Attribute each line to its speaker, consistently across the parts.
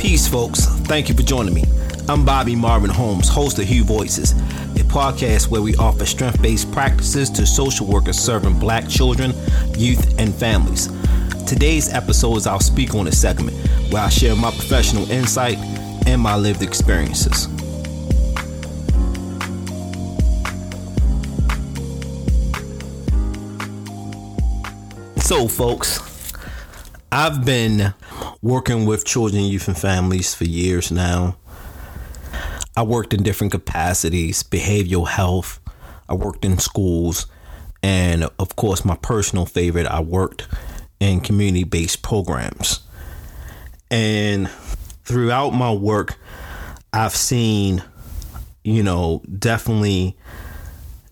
Speaker 1: Peace, folks. Thank you for joining me. I'm Bobby Marvin Holmes, host of Hue Voices, a podcast where we offer strength based practices to social workers serving black children, youth, and families. Today's episode is I'll speak on a segment where I share my professional insight and my lived experiences. So, folks, I've been working with children, youth, and families for years now. I worked in different capacities behavioral health, I worked in schools, and of course, my personal favorite, I worked in community based programs. And throughout my work, I've seen, you know, definitely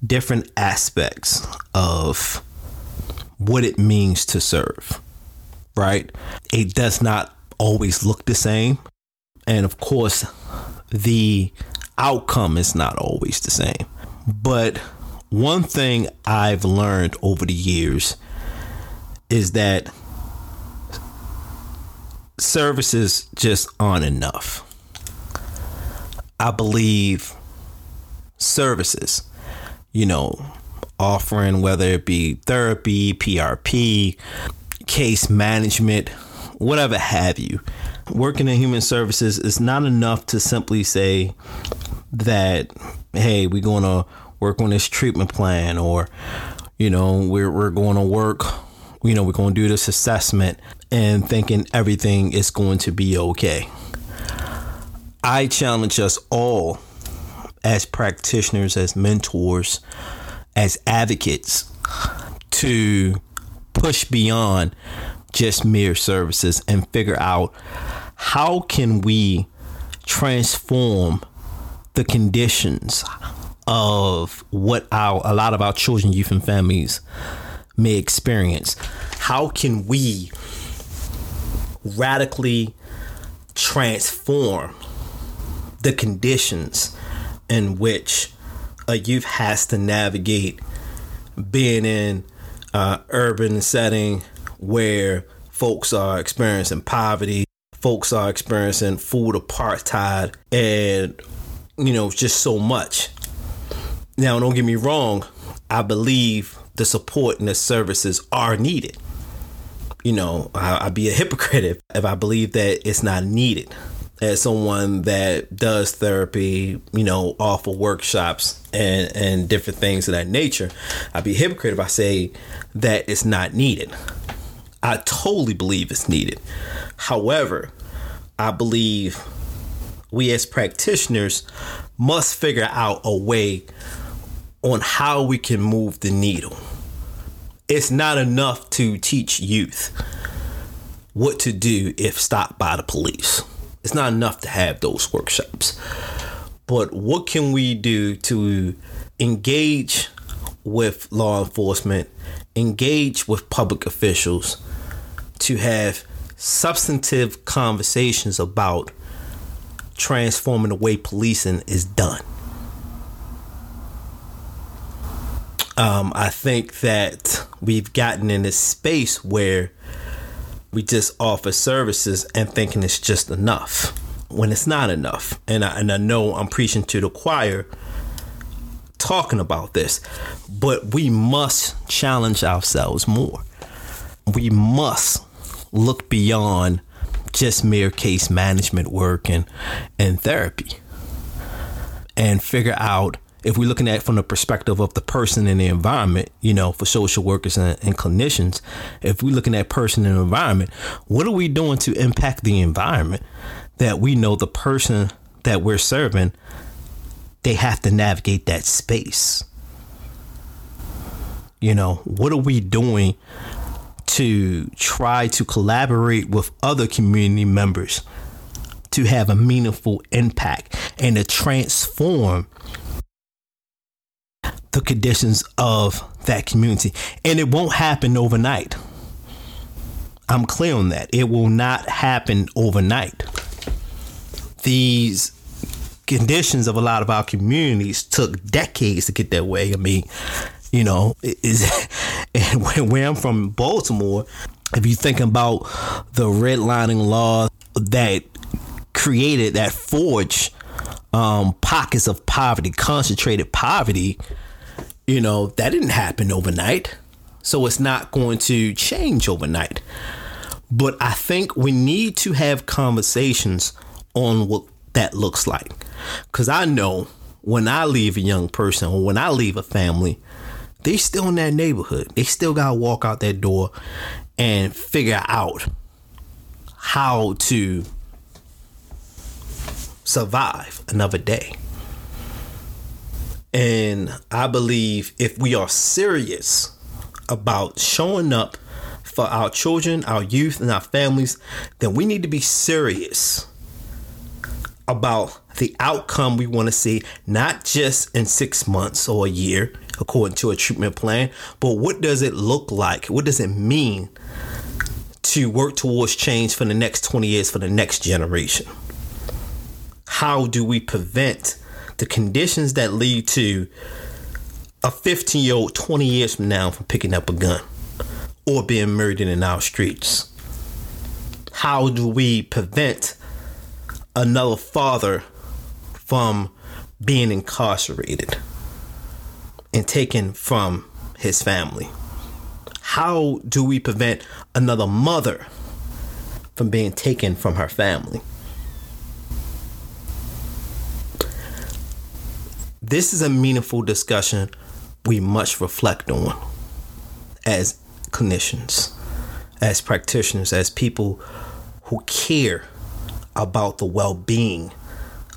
Speaker 1: different aspects of what it means to serve, right? It does not always look the same. And of course, the outcome is not always the same. But one thing I've learned over the years is that services just aren't enough. I believe services, you know, offering whether it be therapy, PRP, case management, whatever have you. Working in human services is not enough to simply say that, hey, we're going to work on this treatment plan or, you know, we're, we're going to work, you know, we're going to do this assessment and thinking everything is going to be okay. I challenge us all as practitioners, as mentors, as advocates to push beyond just mere services and figure out how can we transform the conditions of what our a lot of our children, youth, and families may experience. How can we radically transform the conditions in which a youth has to navigate being in uh, urban setting where folks are experiencing poverty, folks are experiencing food apartheid, and you know just so much. Now, don't get me wrong. I believe the support and the services are needed. You know, I, would be a hypocrite if, if I believe that it's not needed as someone that does therapy, you know, offer workshops and and different things of that nature, I'd be a hypocrite if I say that it's not needed. I totally believe it's needed. However, I believe we as practitioners must figure out a way on how we can move the needle. It's not enough to teach youth what to do if stopped by the police it's not enough to have those workshops. But what can we do to engage with law enforcement, engage with public officials to have substantive conversations about transforming the way policing is done? Um, I think that we've gotten in this space where we just offer services and thinking it's just enough when it's not enough. And I, and I know I'm preaching to the choir talking about this, but we must challenge ourselves more. We must look beyond just mere case management work and, and therapy and figure out if we're looking at from the perspective of the person and the environment, you know, for social workers and, and clinicians, if we're looking at person and environment, what are we doing to impact the environment that we know the person that we're serving, they have to navigate that space? You know, what are we doing to try to collaborate with other community members to have a meaningful impact and to transform conditions of that community. And it won't happen overnight. I'm clear on that. It will not happen overnight. These conditions of a lot of our communities took decades to get that way. I mean, you know, is and where I'm from, Baltimore. If you think about the redlining law that created that forge um, pockets of poverty, concentrated poverty, you know, that didn't happen overnight. So it's not going to change overnight. But I think we need to have conversations on what that looks like. Because I know when I leave a young person or when I leave a family, they still in that neighborhood. They still got to walk out that door and figure out how to survive another day. And I believe if we are serious about showing up for our children, our youth, and our families, then we need to be serious about the outcome we want to see, not just in six months or a year, according to a treatment plan, but what does it look like? What does it mean to work towards change for the next 20 years for the next generation? How do we prevent the conditions that lead to a 15 year old 20 years from now from picking up a gun or being murdered in our streets? How do we prevent another father from being incarcerated and taken from his family? How do we prevent another mother from being taken from her family? This is a meaningful discussion we must reflect on as clinicians, as practitioners, as people who care about the well being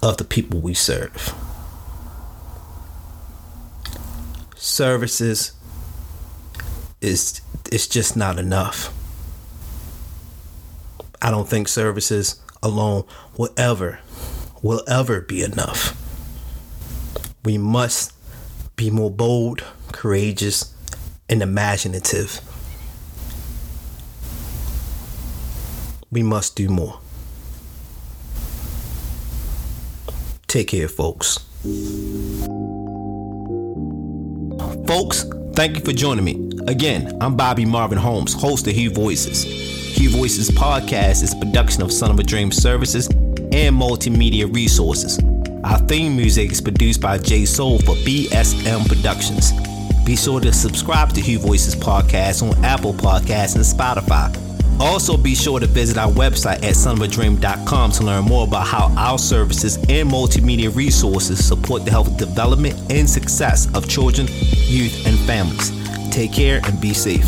Speaker 1: of the people we serve. Services is it's just not enough. I don't think services alone will ever will ever be enough. We must be more bold, courageous, and imaginative. We must do more. Take care, folks. Folks, thank you for joining me. Again, I'm Bobby Marvin Holmes, host of Hue Voices. Hue Voices podcast is a production of Son of a Dream Services and multimedia resources. Our theme music is produced by Jay Soul for BSM Productions. Be sure to subscribe to Hue Voices podcast on Apple Podcasts and Spotify. Also, be sure to visit our website at sonofadream.com to learn more about how our services and multimedia resources support the health development and success of children, youth, and families. Take care and be safe.